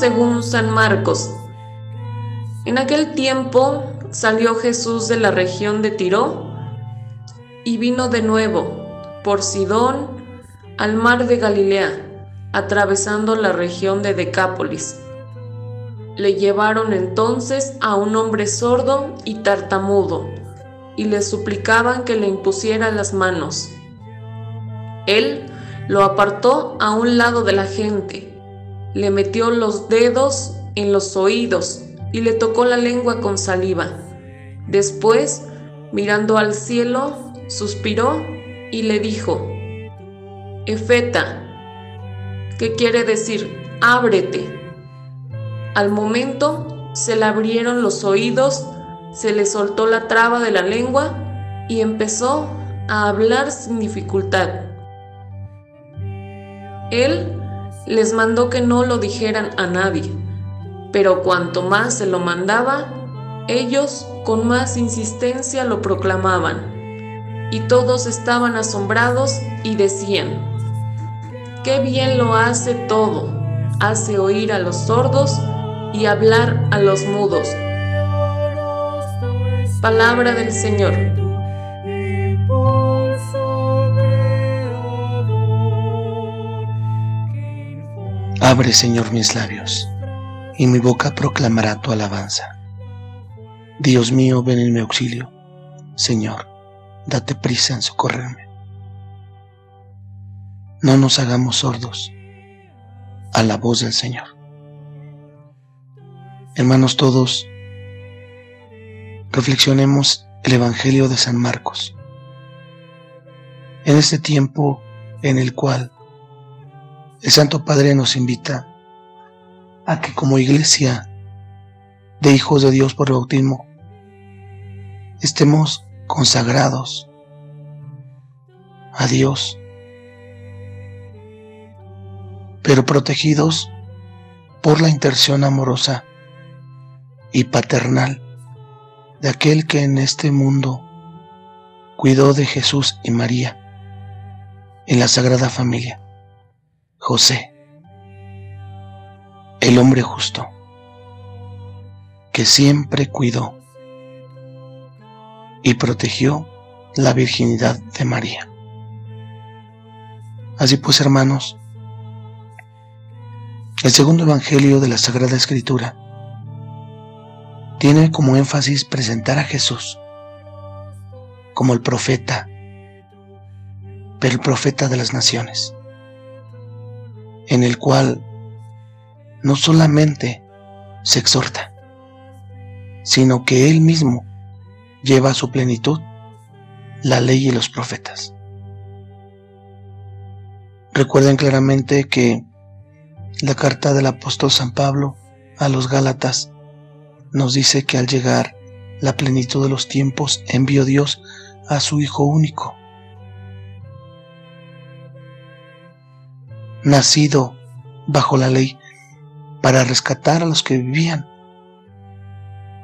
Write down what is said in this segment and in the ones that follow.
según San Marcos. En aquel tiempo salió Jesús de la región de Tiro y vino de nuevo por Sidón al mar de Galilea, atravesando la región de Decápolis. Le llevaron entonces a un hombre sordo y tartamudo, y le suplicaban que le impusiera las manos. Él lo apartó a un lado de la gente, le metió los dedos en los oídos y le tocó la lengua con saliva. Después, mirando al cielo, suspiró y le dijo, Efeta, ¿qué quiere decir? Ábrete. Al momento se le abrieron los oídos, se le soltó la traba de la lengua y empezó a hablar sin dificultad. Él les mandó que no lo dijeran a nadie, pero cuanto más se lo mandaba, ellos con más insistencia lo proclamaban, y todos estaban asombrados y decían, qué bien lo hace todo, hace oír a los sordos y hablar a los mudos. Palabra del Señor. Abre, Señor, mis labios, y mi boca proclamará tu alabanza. Dios mío, ven en mi auxilio. Señor, date prisa en socorrerme. No nos hagamos sordos a la voz del Señor. Hermanos todos, reflexionemos el Evangelio de San Marcos. En este tiempo en el cual el Santo Padre nos invita a que como iglesia de hijos de Dios por el bautismo estemos consagrados a Dios, pero protegidos por la intención amorosa y paternal de aquel que en este mundo cuidó de Jesús y María en la Sagrada Familia, José, el hombre justo, que siempre cuidó y protegió la virginidad de María. Así pues, hermanos, el segundo Evangelio de la Sagrada Escritura tiene como énfasis presentar a Jesús como el profeta, pero el profeta de las naciones, en el cual no solamente se exhorta, sino que Él mismo lleva a su plenitud la ley y los profetas. Recuerden claramente que la carta del apóstol San Pablo a los Gálatas nos dice que al llegar la plenitud de los tiempos envió Dios a su Hijo único, nacido bajo la ley, para rescatar a los que vivían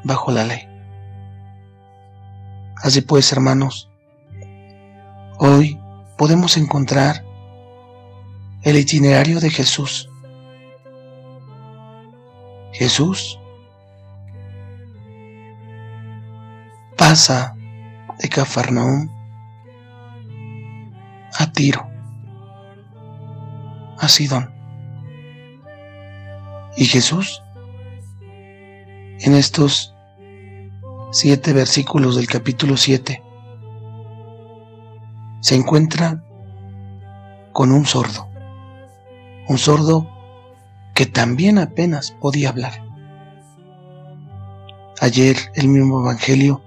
bajo la ley. Así pues, hermanos, hoy podemos encontrar el itinerario de Jesús. Jesús pasa de Cafarnaúm a Tiro, a Sidón. Y Jesús, en estos siete versículos del capítulo 7, se encuentra con un sordo, un sordo que también apenas podía hablar. Ayer el mismo Evangelio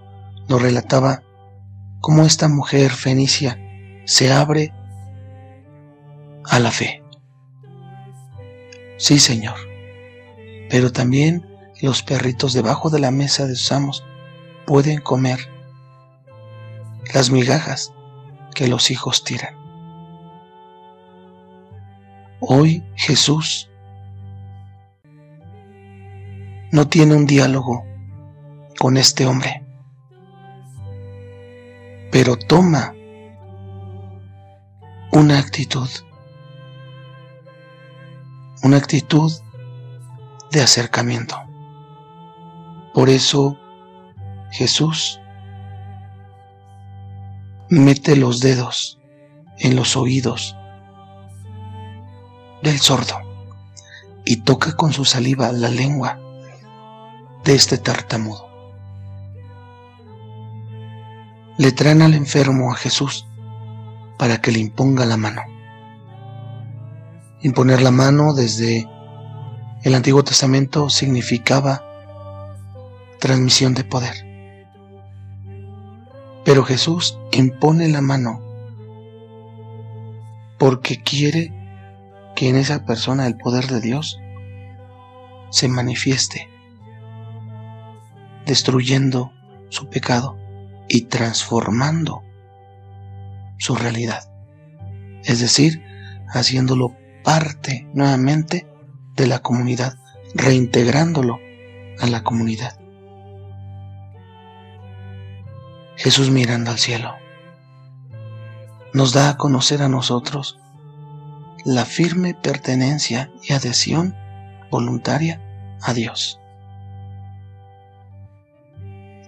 nos relataba cómo esta mujer fenicia se abre a la fe. Sí, Señor, pero también los perritos debajo de la mesa de sus amos pueden comer las migajas que los hijos tiran. Hoy Jesús no tiene un diálogo con este hombre pero toma una actitud, una actitud de acercamiento. Por eso Jesús mete los dedos en los oídos del sordo y toca con su saliva la lengua de este tartamudo. Le traen al enfermo a Jesús para que le imponga la mano. Imponer la mano desde el Antiguo Testamento significaba transmisión de poder. Pero Jesús impone la mano porque quiere que en esa persona el poder de Dios se manifieste, destruyendo su pecado y transformando su realidad. Es decir, haciéndolo parte nuevamente de la comunidad, reintegrándolo a la comunidad. Jesús mirando al cielo nos da a conocer a nosotros la firme pertenencia y adhesión voluntaria a Dios.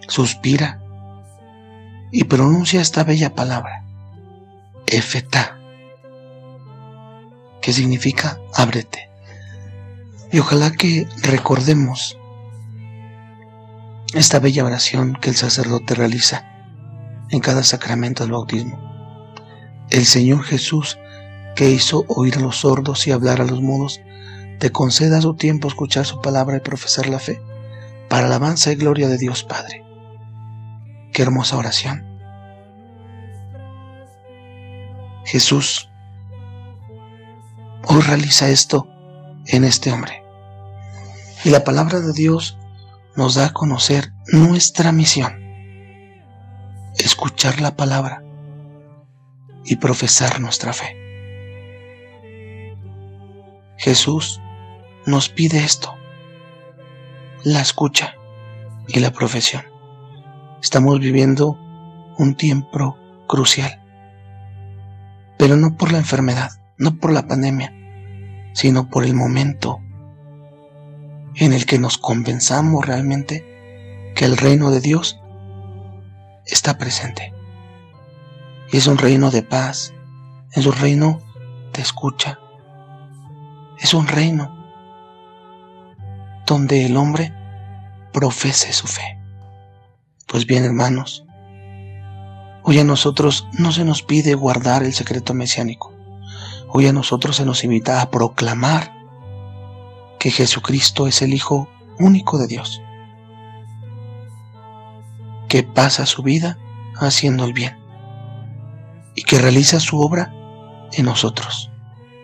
Suspira y pronuncia esta bella palabra, Efetá, que significa ábrete. Y ojalá que recordemos esta bella oración que el sacerdote realiza en cada sacramento del bautismo. El Señor Jesús, que hizo oír a los sordos y hablar a los mudos, te conceda a su tiempo escuchar su palabra y profesar la fe, para alabanza y gloria de Dios Padre. Qué hermosa oración. Jesús realiza esto en este hombre. Y la palabra de Dios nos da a conocer nuestra misión. Escuchar la palabra y profesar nuestra fe. Jesús nos pide esto, la escucha y la profesión. Estamos viviendo un tiempo crucial, pero no por la enfermedad, no por la pandemia, sino por el momento en el que nos convenzamos realmente que el reino de Dios está presente. Y es un reino de paz, es un reino de escucha, es un reino donde el hombre profese su fe. Pues bien, hermanos, hoy a nosotros no se nos pide guardar el secreto mesiánico. Hoy a nosotros se nos invita a proclamar que Jesucristo es el Hijo único de Dios, que pasa su vida haciendo el bien y que realiza su obra en nosotros,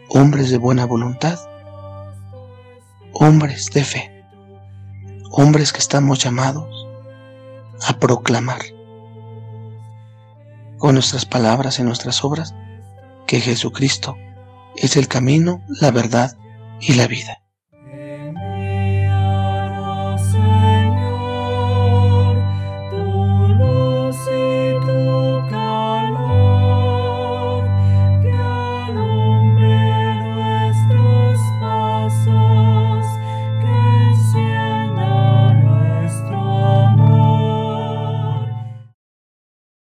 hombres de buena voluntad, hombres de fe, hombres que estamos llamados a proclamar con nuestras palabras y nuestras obras que Jesucristo es el camino, la verdad y la vida.